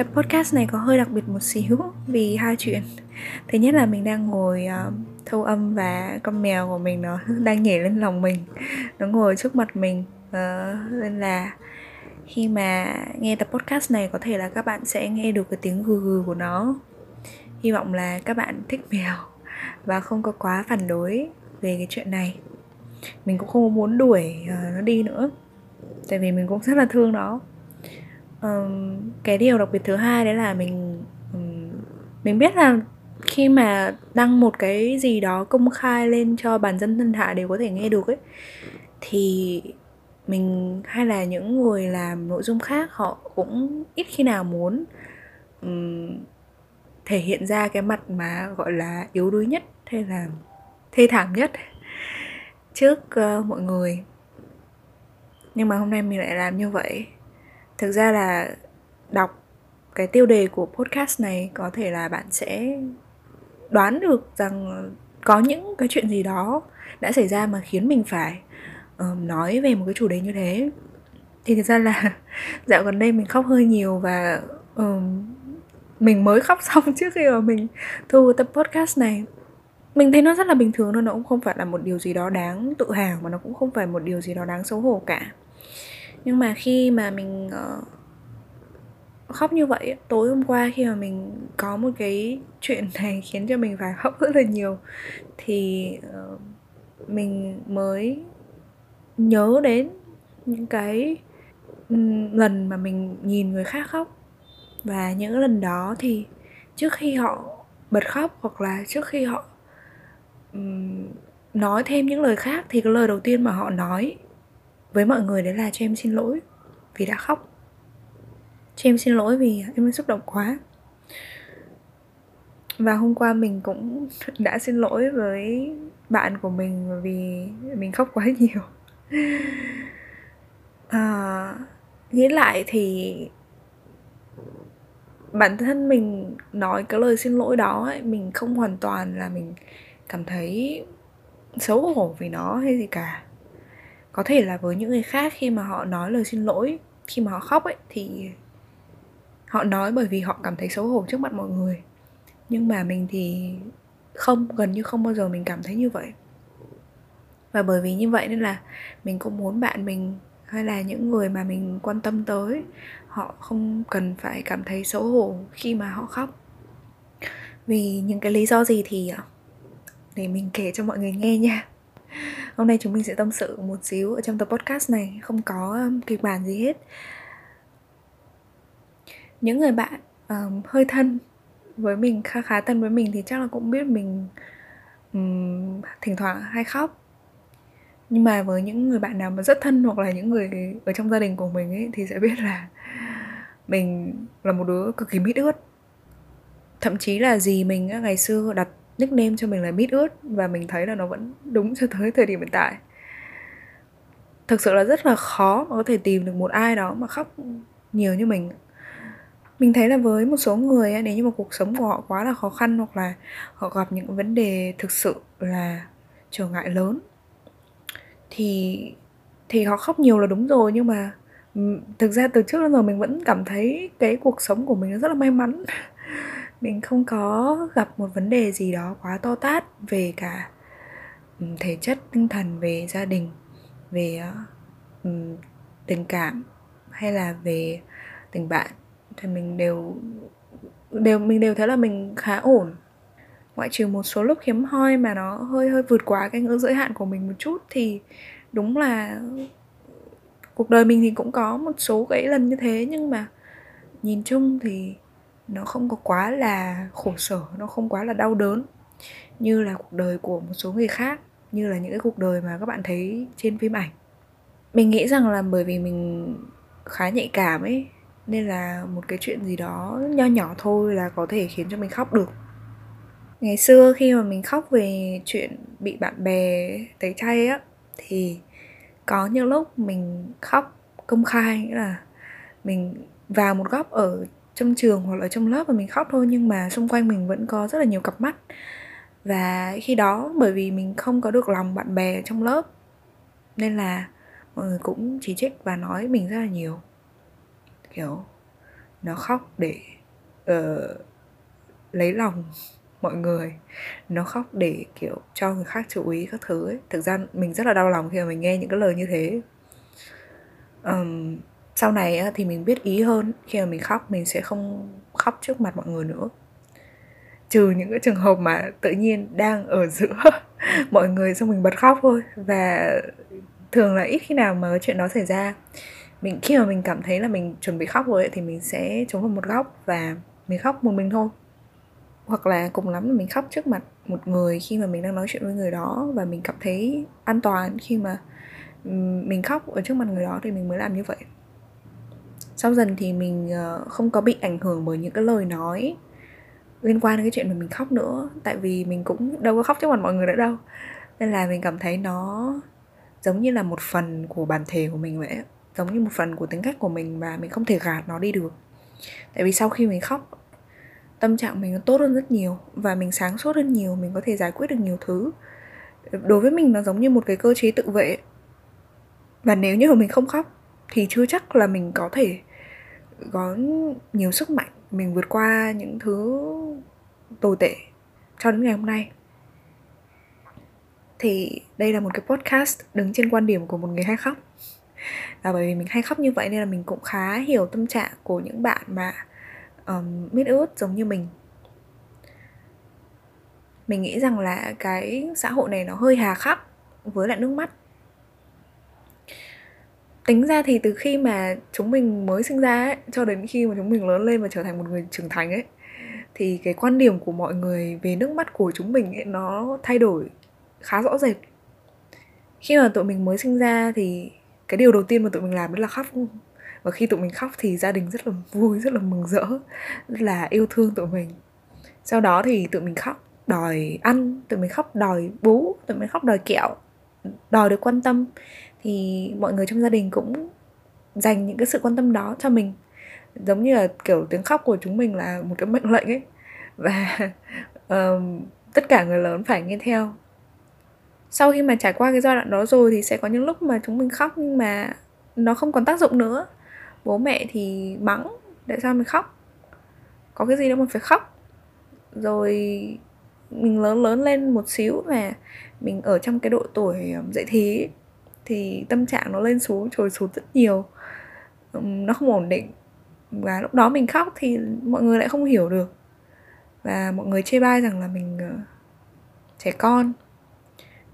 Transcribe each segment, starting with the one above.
Tập podcast này có hơi đặc biệt một xíu vì hai chuyện. Thứ nhất là mình đang ngồi uh, thu âm và con mèo của mình nó đang nhảy lên lòng mình. Nó ngồi trước mặt mình uh, Nên là khi mà nghe tập podcast này có thể là các bạn sẽ nghe được cái tiếng gừ gừ của nó. Hy vọng là các bạn thích mèo và không có quá phản đối về cái chuyện này. Mình cũng không muốn đuổi uh, nó đi nữa Tại vì mình cũng rất là thương nó um, cái điều đặc biệt thứ hai đấy là mình um, mình biết là khi mà đăng một cái gì đó công khai lên cho bản dân thân hạ đều có thể nghe được ấy thì mình hay là những người làm nội dung khác họ cũng ít khi nào muốn um, thể hiện ra cái mặt mà gọi là yếu đuối nhất hay là thê thảm nhất trước uh, mọi người. Nhưng mà hôm nay mình lại làm như vậy thực ra là đọc cái tiêu đề của podcast này có thể là bạn sẽ đoán được rằng có những cái chuyện gì đó đã xảy ra mà khiến mình phải uh, nói về một cái chủ đề như thế. Thì thực ra là dạo gần đây mình khóc hơi nhiều và uh, mình mới khóc xong trước khi mà mình thu tập podcast này. Mình thấy nó rất là bình thường thôi nó cũng không phải là một điều gì đó đáng tự hào mà nó cũng không phải một điều gì đó đáng xấu hổ cả nhưng mà khi mà mình uh, khóc như vậy tối hôm qua khi mà mình có một cái chuyện này khiến cho mình phải khóc rất là nhiều thì uh, mình mới nhớ đến những cái lần mà mình nhìn người khác khóc. Và những lần đó thì trước khi họ bật khóc hoặc là trước khi họ um, nói thêm những lời khác thì cái lời đầu tiên mà họ nói với mọi người đấy là cho em xin lỗi vì đã khóc. Cho em xin lỗi vì em xúc động quá. Và hôm qua mình cũng đã xin lỗi với bạn của mình vì mình khóc quá nhiều. À, nghĩ lại thì bản thân mình nói cái lời xin lỗi đó ấy, mình không hoàn toàn là mình cảm thấy xấu hổ vì nó hay gì cả có thể là với những người khác khi mà họ nói lời xin lỗi, khi mà họ khóc ấy, thì họ nói bởi vì họ cảm thấy xấu hổ trước mặt mọi người. Nhưng mà mình thì không, gần như không bao giờ mình cảm thấy như vậy. Và bởi vì như vậy nên là mình cũng muốn bạn mình hay là những người mà mình quan tâm tới, họ không cần phải cảm thấy xấu hổ khi mà họ khóc. Vì những cái lý do gì thì ờ, để mình kể cho mọi người nghe nha hôm nay chúng mình sẽ tâm sự một xíu ở trong tập podcast này không có um, kịch bản gì hết. Những người bạn um, hơi thân với mình khá khá thân với mình thì chắc là cũng biết mình um, thỉnh thoảng hay khóc. Nhưng mà với những người bạn nào mà rất thân hoặc là những người ở trong gia đình của mình ấy thì sẽ biết là mình là một đứa cực kỳ mít ướt. Thậm chí là gì mình ngày xưa đặt nickname cho mình là mít ướt và mình thấy là nó vẫn đúng cho tới thời điểm hiện tại. Thực sự là rất là khó mà có thể tìm được một ai đó mà khóc nhiều như mình. Mình thấy là với một số người nếu như mà cuộc sống của họ quá là khó khăn hoặc là họ gặp những vấn đề thực sự là trở ngại lớn, thì thì họ khóc nhiều là đúng rồi. Nhưng mà thực ra từ trước đến giờ mình vẫn cảm thấy cái cuộc sống của mình nó rất là may mắn mình không có gặp một vấn đề gì đó quá to tát về cả ừ, thể chất tinh thần về gia đình về uh, tình cảm hay là về tình bạn. Thì mình đều đều mình đều thấy là mình khá ổn. Ngoại trừ một số lúc hiếm hoi mà nó hơi hơi vượt quá cái ngưỡng giới hạn của mình một chút thì đúng là cuộc đời mình thì cũng có một số cái lần như thế nhưng mà nhìn chung thì nó không có quá là khổ sở, nó không quá là đau đớn như là cuộc đời của một số người khác, như là những cái cuộc đời mà các bạn thấy trên phim ảnh. Mình nghĩ rằng là bởi vì mình khá nhạy cảm ấy, nên là một cái chuyện gì đó nho nhỏ thôi là có thể khiến cho mình khóc được. Ngày xưa khi mà mình khóc về chuyện bị bạn bè tẩy chay á, thì có những lúc mình khóc công khai, nghĩa là mình vào một góc ở trong trường hoặc là trong lớp và mình khóc thôi nhưng mà xung quanh mình vẫn có rất là nhiều cặp mắt. Và khi đó bởi vì mình không có được lòng bạn bè trong lớp nên là mọi người cũng chỉ trích và nói mình rất là nhiều. Kiểu nó khóc để uh, lấy lòng mọi người. Nó khóc để kiểu cho người khác chú ý các thứ ấy. Thực ra mình rất là đau lòng khi mà mình nghe những cái lời như thế. Um, sau này thì mình biết ý hơn. Khi mà mình khóc mình sẽ không khóc trước mặt mọi người nữa. Trừ những cái trường hợp mà tự nhiên đang ở giữa mọi người xong mình bật khóc thôi. Và thường là ít khi nào mà chuyện đó xảy ra. Mình khi mà mình cảm thấy là mình chuẩn bị khóc rồi ấy, thì mình sẽ trốn vào một góc và mình khóc một mình thôi. Hoặc là cùng lắm là mình khóc trước mặt một người khi mà mình đang nói chuyện với người đó và mình cảm thấy an toàn khi mà mình khóc ở trước mặt người đó thì mình mới làm như vậy sau dần thì mình ờ, không có bị ảnh hưởng bởi những cái lời nói liên quan đến cái chuyện mà mình khóc nữa. Tại vì mình cũng đâu có khóc trước mặt mọi người nữa đâu. Nên là mình cảm thấy nó giống như là một phần của bản thể của mình vậy giống như một phần của tính cách của mình mà mình không thể gạt nó đi được. Tại vì sau khi mình khóc, tâm trạng mình nó tốt hơn rất nhiều và mình sáng suốt hơn nhiều, mình có thể giải quyết được nhiều thứ. Đối với mình nó giống như một cái cơ chế tự vệ. Và nếu như mà mình không khóc thì chưa chắc là mình có thể có nhiều sức mạnh mình vượt qua những thứ tồi tệ cho đến ngày hôm nay. Thì đây là một cái podcast đứng trên quan điểm của một người hay khóc. Là bởi vì mình hay khóc như vậy nên là mình cũng khá hiểu tâm trạng của những bạn mà um, mít ướt giống như mình. Mình nghĩ rằng là cái xã hội này nó hơi hà khắc với lại nước mắt tính ra thì từ khi mà chúng mình mới sinh ra ấy, cho đến khi mà chúng mình lớn lên và trở thành một người trưởng thành ấy thì cái quan điểm của mọi người về nước mắt của chúng mình ấy, nó thay đổi khá rõ rệt. Khi mà tụi mình mới sinh ra thì cái điều đầu tiên mà tụi mình làm đó là khóc. Và khi tụi mình khóc thì gia đình rất là vui rất là mừng rỡ rất là yêu thương tụi mình. Sau đó thì tụi mình khóc đòi ăn tụi mình khóc đòi bú tụi mình khóc đòi kẹo đòi được quan tâm thì mọi người trong gia đình cũng dành những cái sự quan tâm đó cho mình. Giống như là kiểu tiếng khóc của chúng mình là một cái mệnh lệnh ấy. Và um, tất cả người lớn phải nghe theo. Sau khi mà trải qua cái giai đoạn đó rồi thì sẽ có những lúc mà chúng mình khóc nhưng mà nó không còn tác dụng nữa. Bố mẹ thì mắng tại sao mình khóc? Có cái gì đâu mà phải khóc. Rồi mình lớn lớn lên một xíu và mình ở trong cái độ tuổi dậy thì thì tâm trạng nó lên xuống trồi xuống rất nhiều. Nó không ổn định. Và lúc đó mình khóc thì mọi người lại không hiểu được. Và mọi người chê bai rằng là mình ờ, trẻ con.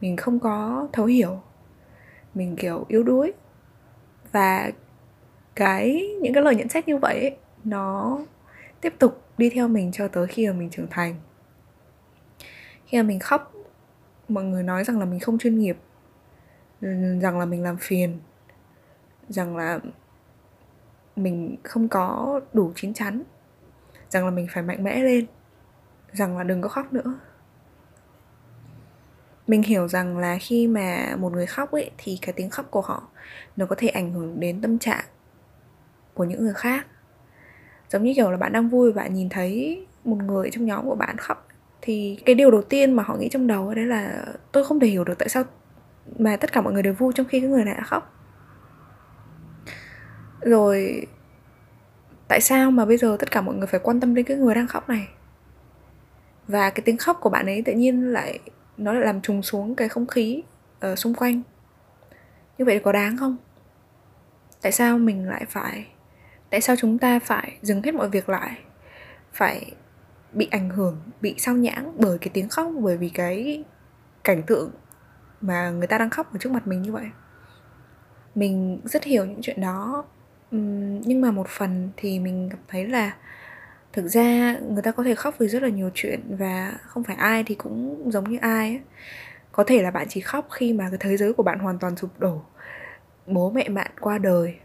Mình không có thấu hiểu. Mình kiểu yếu đuối. Và cái những cái lời nhận xét như vậy ấy, nó tiếp tục đi theo mình cho tới khi mà mình trưởng thành khi mà mình khóc, mọi người nói rằng là mình không chuyên nghiệp, rằng là mình làm phiền, rằng là mình không có đủ chín chắn, rằng là mình phải mạnh mẽ lên, rằng là đừng có khóc nữa. Mình hiểu rằng là khi mà một người khóc ấy, thì cái tiếng khóc của họ, nó có thể ảnh hưởng đến tâm trạng của những người khác. Giống như kiểu là bạn đang vui và bạn nhìn thấy một người trong nhóm của bạn khóc thì cái điều đầu tiên mà họ nghĩ trong đầu đấy là tôi không thể hiểu được tại sao mà tất cả mọi người đều vui trong khi cái người này đã khóc. Rồi, tại sao mà bây giờ tất cả mọi người phải quan tâm đến cái người đang khóc này? Và cái tiếng khóc của bạn ấy tự nhiên lại, nó lại làm trùng xuống cái không khí ở xung quanh. Như vậy có đáng không? Tại sao mình lại phải, tại sao chúng ta phải dừng hết mọi việc lại? Phải bị ảnh hưởng, bị sao nhãng bởi cái tiếng khóc, bởi vì cái cảnh tượng mà người ta đang khóc ở trước mặt mình như vậy mình rất hiểu những chuyện đó nhưng mà một phần thì mình cảm thấy là thực ra người ta có thể khóc vì rất là nhiều chuyện và không phải ai thì cũng giống như ai ấy. có thể là bạn chỉ khóc khi mà cái thế giới của bạn hoàn toàn sụp đổ, bố mẹ bạn qua đời,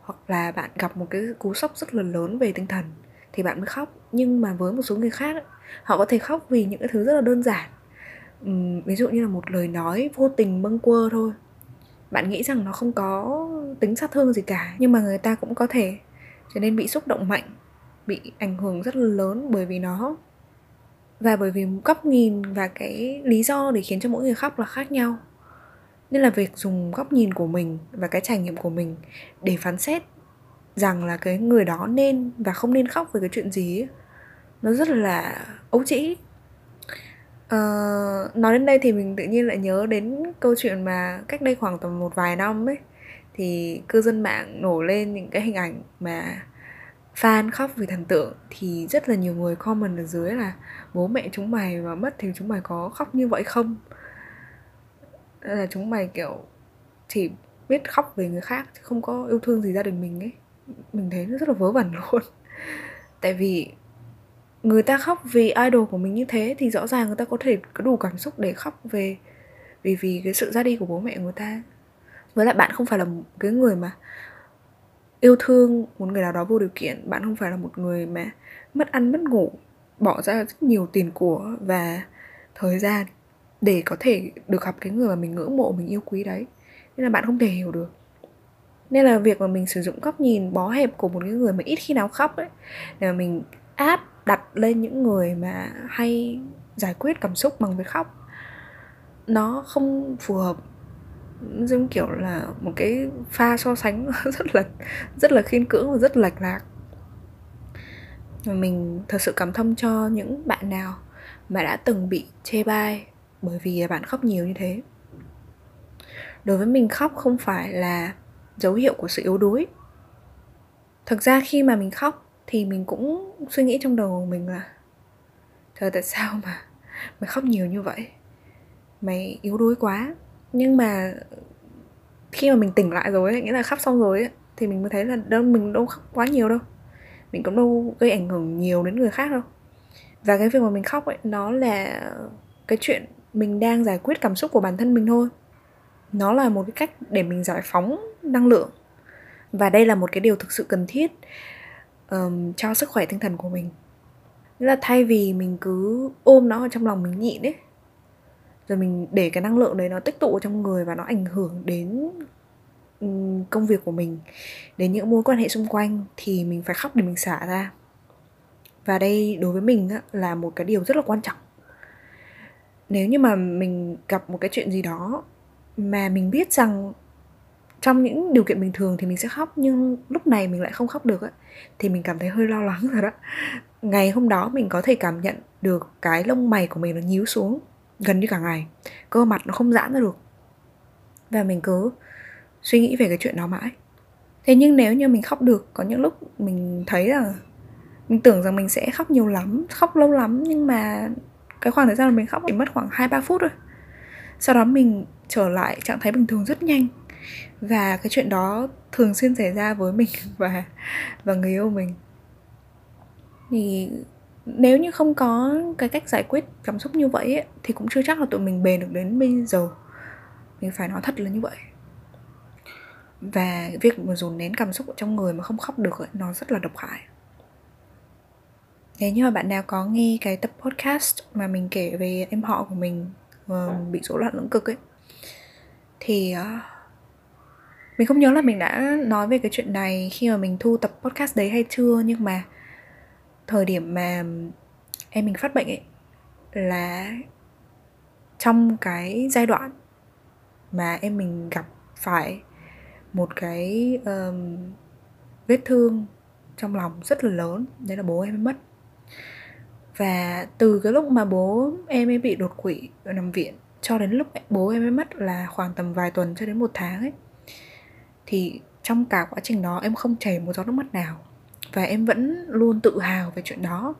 hoặc là bạn gặp một cái cú sốc rất là lớn về tinh thần thì bạn mới khóc. Nhưng mà với một số người khác họ có thể khóc vì những cái thứ rất là đơn giản. Uhm, ví dụ như là một lời nói vô tình bâng quơ thôi. Bạn nghĩ rằng nó không có tính sát thương gì cả nhưng mà người ta cũng có thể trở nên bị xúc động mạnh bị ảnh hưởng rất là lớn bởi vì nó. Và bởi vì góc nhìn và cái lý do để khiến cho mỗi người khóc là khác nhau. Nên là việc dùng góc nhìn của mình và cái trải nghiệm của mình để phán xét rằng là cái người đó nên và không nên khóc về cái chuyện gì ấy, nó rất là ấu trĩ. Uh, nói đến đây thì mình tự nhiên lại nhớ đến câu chuyện mà cách đây khoảng tầm một vài năm ấy thì cư dân mạng nổ lên những cái hình ảnh mà fan khóc vì thần tượng thì rất là nhiều người comment ở dưới là bố mẹ chúng mày mà mất thì chúng mày có khóc như vậy không? Là chúng mày kiểu chỉ biết khóc về người khác chứ không có yêu thương gì gia đình mình ấy mình thấy nó rất là vớ vẩn luôn. Tại vì người ta khóc vì idol của mình như thế thì rõ ràng người ta có thể có đủ cảm xúc để khóc về, vì vì cái sự ra đi của bố mẹ người ta. Với lại bạn không phải là cái người mà yêu thương một người nào đó vô điều kiện. Bạn không phải là một người mà mất ăn, mất ngủ, bỏ ra rất nhiều tiền của và thời gian để có thể được gặp cái người mà mình ngưỡng mộ, mình yêu quý đấy. Nên là bạn không thể hiểu được nên là việc mà mình sử dụng góc nhìn bó hẹp của một cái người mà ít khi nào khóc ấy để mà mình áp đặt lên những người mà hay giải quyết cảm xúc bằng việc khóc. Nó không phù hợp, giống kiểu là một cái pha so sánh rất là rất là khiên cưỡng và rất lệch lạc. Và mình thật sự cảm thông cho những bạn nào mà đã từng bị chê bai bởi vì bạn khóc nhiều như thế. Đối với mình khóc không phải là dấu hiệu của sự yếu đuối. Thực ra khi mà mình khóc thì mình cũng suy nghĩ trong đầu mình là trời tại sao mà mày khóc nhiều như vậy? Mày yếu đuối quá. Nhưng mà khi mà mình tỉnh lại rồi ấy, nghĩa là khóc xong rồi ấy, thì mình mới thấy là đâu mình đâu khóc quá nhiều đâu. Mình cũng đâu gây ảnh hưởng nhiều đến người khác đâu. Và cái việc mà mình khóc ấy nó là cái chuyện mình đang giải quyết cảm xúc của bản thân mình thôi nó là một cái cách để mình giải phóng năng lượng. Và đây là một cái điều thực sự cần thiết um, cho sức khỏe tinh thần của mình. Nghĩa là thay vì mình cứ ôm nó ở trong lòng mình nhịn ấy rồi mình để cái năng lượng đấy nó tích tụ trong người và nó ảnh hưởng đến công việc của mình đến những mối quan hệ xung quanh thì mình phải khóc để mình xả ra. Và đây đối với mình là một cái điều rất là quan trọng. Nếu như mà mình gặp một cái chuyện gì đó mà mình biết rằng trong những điều kiện bình thường thì mình sẽ khóc nhưng lúc này mình lại không khóc được ấy, thì mình cảm thấy hơi lo lắng rồi đó ngày hôm đó mình có thể cảm nhận được cái lông mày của mình nó nhíu xuống gần như cả ngày cơ mặt nó không giãn ra được. Và mình cứ suy nghĩ về cái chuyện đó mãi. Thế nhưng nếu như mình khóc được có những lúc mình thấy là mình tưởng rằng mình sẽ khóc nhiều lắm khóc lâu lắm nhưng mà cái khoảng thời gian mà mình khóc chỉ mất khoảng hai ba phút thôi sau đó mình trở lại trạng thái bình thường rất nhanh. Và cái chuyện đó thường xuyên xảy ra với mình và và người yêu mình. Thì nếu như không có cái cách giải quyết cảm xúc như vậy ấy, thì cũng chưa chắc là tụi mình bền được đến bây giờ. Mình phải nói thật là như vậy. Và việc mà dồn nén cảm xúc ở trong người mà không khóc được ấy, nó rất là độc hại. Nếu như mà bạn nào có nghe cái tập podcast mà mình kể về em họ của mình bị rối loạn lưỡng cực ấy. Thì uh, mình không nhớ là mình đã nói về cái chuyện này khi mà mình thu tập podcast đấy hay chưa nhưng mà thời điểm mà em mình phát bệnh ấy là trong cái giai đoạn mà em mình gặp phải một cái um, vết thương trong lòng rất là lớn đấy là bố em mất và từ cái lúc mà bố em ấy bị đột quỵ ở nằm viện, cho đến lúc bố em ấy mất là khoảng tầm vài tuần cho đến một tháng ấy, thì trong cả quá trình đó em không chảy một giọt nước mắt nào. Và em vẫn luôn tự hào về chuyện đó.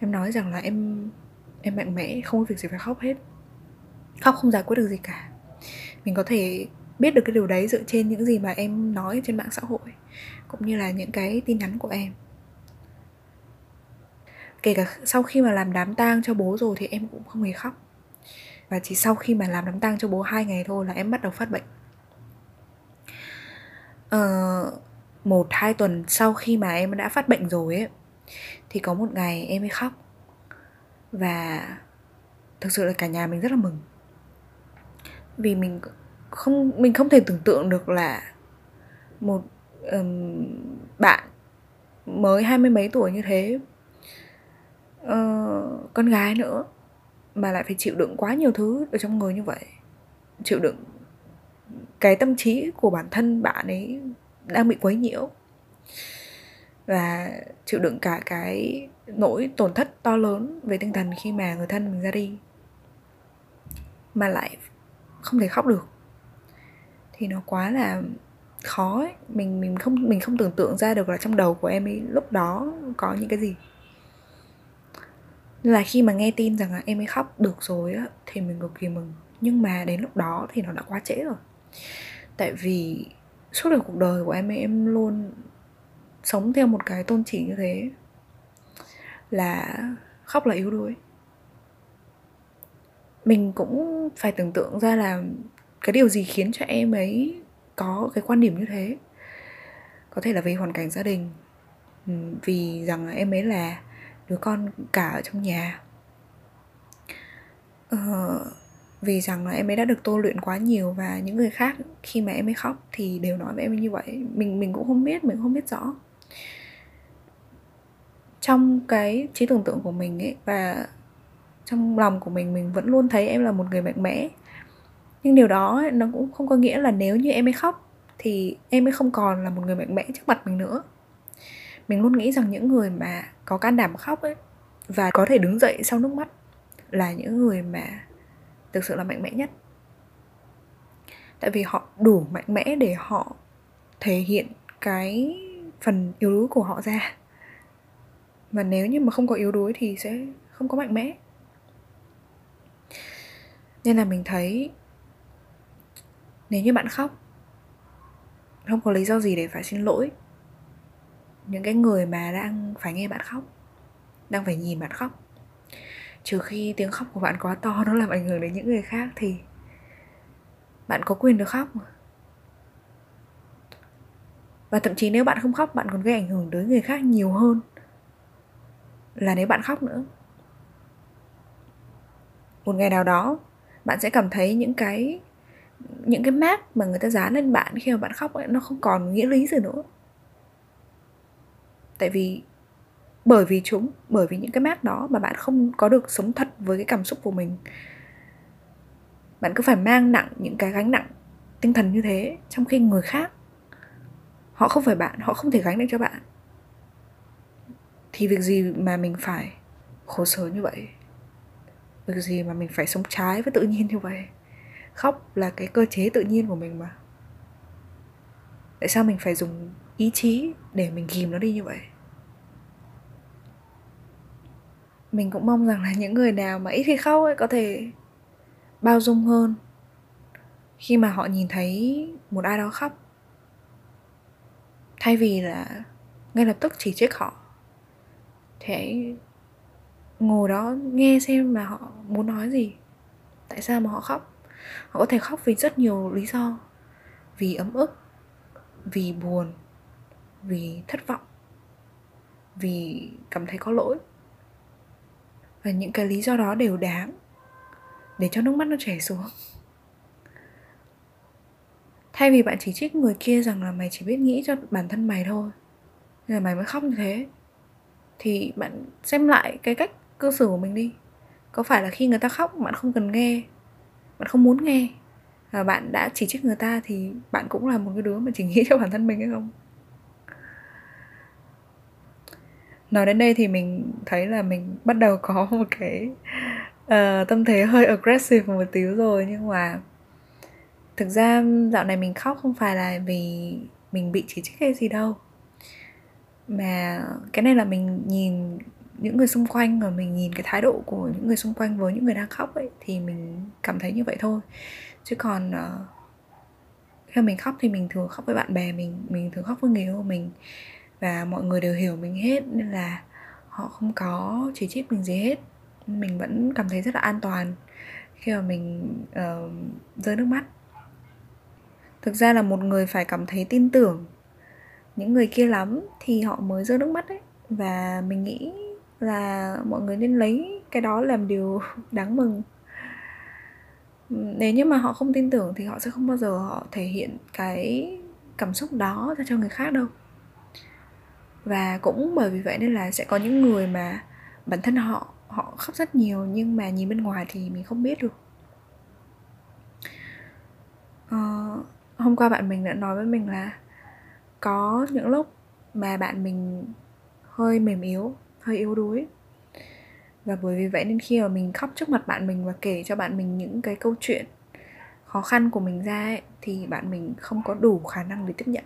Em nói rằng là em em mạnh mẽ, không có việc gì phải khóc hết. Khóc không giải quyết được gì cả. Mình có thể biết được cái điều đấy dựa trên những gì mà em nói trên mạng xã hội, cũng như là những cái tin nhắn của em kể cả sau khi mà làm đám tang cho bố rồi thì em cũng không hề khóc. Và chỉ sau khi mà làm đám tang cho bố hai ngày thôi là em bắt đầu phát bệnh. Ờ, một hai tuần sau khi mà em đã phát bệnh rồi ấy thì có một ngày em mới khóc. Và thực sự là cả nhà mình rất là mừng. Vì mình không mình không thể tưởng tượng được là một um, bạn mới hai mươi mấy tuổi như thế uh, con gái nữa. Mà lại phải chịu đựng quá nhiều thứ ở trong người như vậy. Chịu đựng cái tâm trí của bản thân bạn ấy đang bị quấy nhiễu. Và chịu đựng cả cái nỗi tổn thất to lớn về tinh thần khi mà người thân mình ra đi. Mà lại không thể khóc được. Thì nó quá là khó ấy. mình mình không mình không tưởng tượng ra được là trong đầu của em ấy lúc đó có những cái gì là khi mà nghe tin rằng là em ấy khóc được rồi á, thì mình cực kỳ mừng. Nhưng mà đến lúc đó thì nó đã quá trễ rồi. Tại vì suốt đời cuộc đời của em ấy, em luôn sống theo một cái tôn chỉ như thế, là khóc là yếu đuối. Mình cũng phải tưởng tượng ra là cái điều gì khiến cho em ấy có cái quan điểm như thế. Có thể là vì hoàn cảnh gia đình ừ, vì rằng em ấy là đứa con cả ở trong nhà. Ờ, vì rằng là em ấy đã được tô luyện quá nhiều và những người khác khi mà em ấy khóc thì đều nói với em ấy như vậy. Mình mình cũng không biết mình không biết rõ. Trong cái trí tưởng tượng của mình ấy và trong lòng của mình mình vẫn luôn thấy em là một người mạnh mẽ. Nhưng điều đó ấy, nó cũng không có nghĩa là nếu như em ấy khóc thì em ấy không còn là một người mạnh mẽ trước mặt mình nữa mình luôn nghĩ rằng những người mà có can đảm khóc ấy và có thể đứng dậy sau nước mắt là những người mà thực sự là mạnh mẽ nhất. Tại vì họ đủ mạnh mẽ để họ thể hiện cái phần yếu đuối của họ ra. Và nếu như mà không có yếu đuối thì sẽ không có mạnh mẽ. Nên là mình thấy nếu như bạn khóc, không có lý do gì để phải xin lỗi những cái người mà đang phải nghe bạn khóc đang phải nhìn bạn khóc. Trừ khi tiếng khóc của bạn quá to nó làm ảnh hưởng đến những người khác thì bạn có quyền được khóc. Mà và thậm chí nếu bạn không khóc bạn còn gây ảnh hưởng tới người khác nhiều hơn là nếu bạn khóc nữa. Một ngày nào đó bạn sẽ cảm thấy những cái những cái map mà người ta dán lên bạn khi mà bạn khóc ấy, nó không còn nghĩa lý gì nữa tại vì bởi vì chúng, bởi vì những cái mác đó mà bạn không có được sống thật với cái cảm xúc của mình. Bạn cứ phải mang nặng những cái gánh nặng tinh thần như thế trong khi người khác, họ không phải bạn, họ không thể gánh được cho bạn. Thì việc gì mà mình phải khổ sở như vậy? Việc gì mà mình phải sống trái với tự nhiên như vậy? Khóc là cái cơ chế tự nhiên của mình mà. Tại sao mình phải dùng ý chí để mình kìm nó đi như vậy. Mình cũng mong rằng là những người nào mà ít khi khóc ấy có thể bao dung hơn khi mà họ nhìn thấy một ai đó khóc. Thay vì là ngay lập tức chỉ trích họ, thì hãy ngồi đó nghe xem là họ muốn nói gì, tại sao mà họ khóc. Họ có thể khóc vì rất nhiều lý do, vì ấm ức, vì buồn vì thất vọng, vì cảm thấy có lỗi. Và những cái lý do đó đều đáng để cho nước mắt nó chảy xuống. Thay vì bạn chỉ trích người kia rằng là mày chỉ biết nghĩ cho bản thân mày thôi, nên là mày mới khóc như thế, thì bạn xem lại cái cách cư xử của mình đi. Có phải là khi người ta khóc, bạn không cần nghe, bạn không muốn nghe, và bạn đã chỉ trích người ta thì bạn cũng là một cái đứa mà chỉ nghĩ cho bản thân mình hay không? Nói đến đây thì mình thấy là mình bắt đầu có một cái uh, tâm thế hơi aggressive một tí rồi. Nhưng mà thực ra dạo này mình khóc không phải là vì mình bị chỉ trích hay gì đâu. Mà cái này là mình nhìn những người xung quanh và mình nhìn cái thái độ của những người xung quanh với những người đang khóc ấy thì mình cảm thấy như vậy thôi. Chứ còn uh, khi mình khóc thì mình thường khóc với bạn bè mình mình thường khóc với người yêu mình và mọi người đều hiểu mình hết nên là họ không có chỉ trích mình gì hết. Mình vẫn cảm thấy rất là an toàn khi mà mình uh, rơi nước mắt. Thực ra là một người phải cảm thấy tin tưởng những người kia lắm thì họ mới rơi nước mắt ấy. Và mình nghĩ là mọi người nên lấy cái đó làm điều đáng mừng. Nếu như mà họ không tin tưởng thì họ sẽ không bao giờ họ thể hiện cái cảm xúc đó ra cho người khác đâu và cũng bởi vì vậy nên là sẽ có những người mà bản thân họ họ khóc rất nhiều nhưng mà nhìn bên ngoài thì mình không biết được. Uh, hôm qua bạn mình đã nói với mình là có những lúc mà bạn mình hơi mềm yếu hơi yếu đuối. Và bởi vì vậy nên khi mà mình khóc trước mặt bạn mình và kể cho bạn mình những cái câu chuyện khó khăn của mình ra ấy, thì bạn mình không có đủ khả năng để tiếp nhận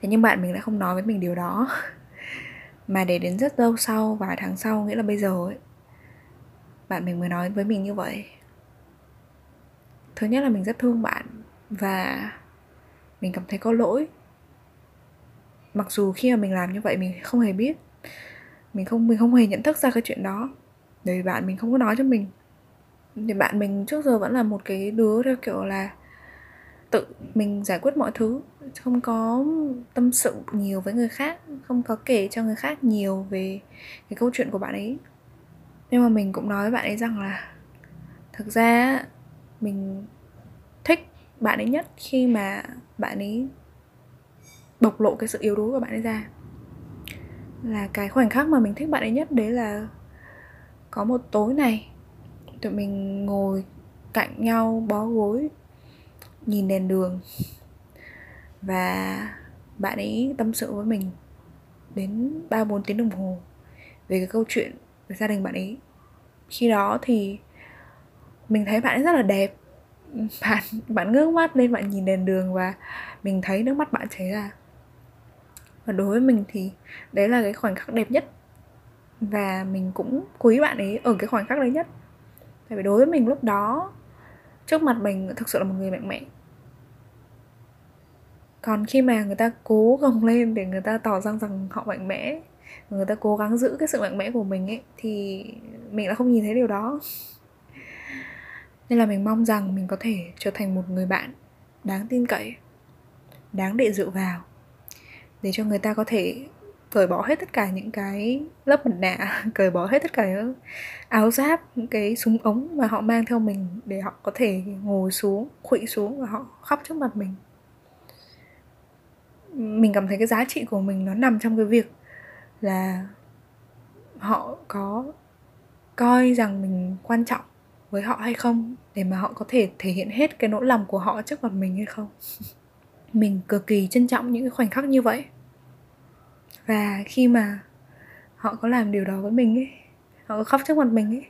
thế nhưng bạn mình lại không nói với mình điều đó. Mà để đến rất lâu sau, vài tháng sau, nghĩa là bây giờ ấy, bạn mình mới nói với mình như vậy. Thứ nhất là mình rất thương bạn và mình cảm thấy có lỗi. Mặc dù khi mà mình làm như vậy, mình không hề biết. Mình không mình không hề nhận thức ra cái chuyện đó. Bởi vì bạn mình không có nói cho mình. Thì bạn mình trước giờ vẫn là một cái đứa theo kiểu là tự mình giải quyết mọi thứ không có tâm sự nhiều với người khác, không có kể cho người khác nhiều về cái câu chuyện của bạn ấy. Nhưng mà mình cũng nói với bạn ấy rằng là thực ra mình thích bạn ấy nhất khi mà bạn ấy bộc lộ cái sự yếu đuối của bạn ấy ra. Là cái khoảnh khắc mà mình thích bạn ấy nhất đấy là có một tối này, tụi mình ngồi cạnh nhau bó gối, nhìn đèn đường và bạn ấy tâm sự với mình đến ba bốn tiếng đồng hồ về cái câu chuyện về gia đình bạn ấy. Khi đó thì mình thấy bạn ấy rất là đẹp. Bạn bạn ngước mắt lên, bạn nhìn đèn đường và mình thấy nước mắt bạn chảy ra. Và đối với mình thì đấy là cái khoảnh khắc đẹp nhất. Và mình cũng quý bạn ấy ở cái khoảnh khắc đấy nhất. Tại vì đối với mình lúc đó, trước mặt mình thực sự là một người mạnh mẽ còn khi mà người ta cố gồng lên để người ta tỏ ra rằng họ mạnh mẽ, người ta cố gắng giữ cái sự mạnh mẽ của mình ấy, thì mình đã không nhìn thấy điều đó. Nên là mình mong rằng mình có thể trở thành một người bạn đáng tin cậy, đáng để dựa vào, để cho người ta có thể cởi bỏ hết tất cả những cái lớp mặt nạ, cởi bỏ hết tất cả những áo giáp, những cái súng ống mà họ mang theo mình để họ có thể ngồi xuống, khuỵu xuống và họ khóc trước mặt mình mình cảm thấy cái giá trị của mình nó nằm trong cái việc là họ có coi rằng mình quan trọng với họ hay không để mà họ có thể thể hiện hết cái nỗi lòng của họ trước mặt mình hay không. Mình cực kỳ trân trọng những cái khoảnh khắc như vậy. Và khi mà họ có làm điều đó với mình ấy, họ có khóc trước mặt mình ấy,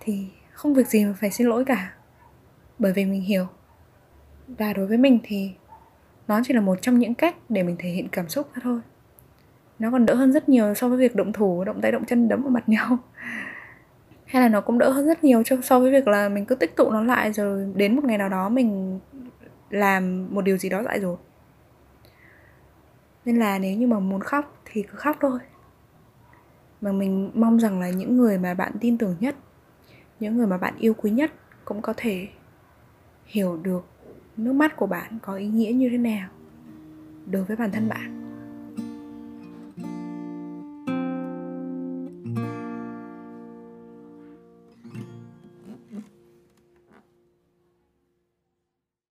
thì không việc gì mà phải xin lỗi cả. Bởi vì mình hiểu và đối với mình thì nó chỉ là một trong những cách để mình thể hiện cảm xúc thôi. Nó còn đỡ hơn rất nhiều so với việc động thủ, động tay, động chân, đấm vào mặt nhau. Hay là nó cũng đỡ hơn rất nhiều so với việc là mình cứ tích tụ nó lại rồi đến một ngày nào đó mình làm một điều gì đó dại dột. Nên là nếu như mà muốn khóc thì cứ khóc thôi. Mà mình mong rằng là những người mà bạn tin tưởng nhất, những người mà bạn yêu quý nhất cũng có thể hiểu được nước mắt của bạn có ý nghĩa như thế nào đối với bản thân bạn?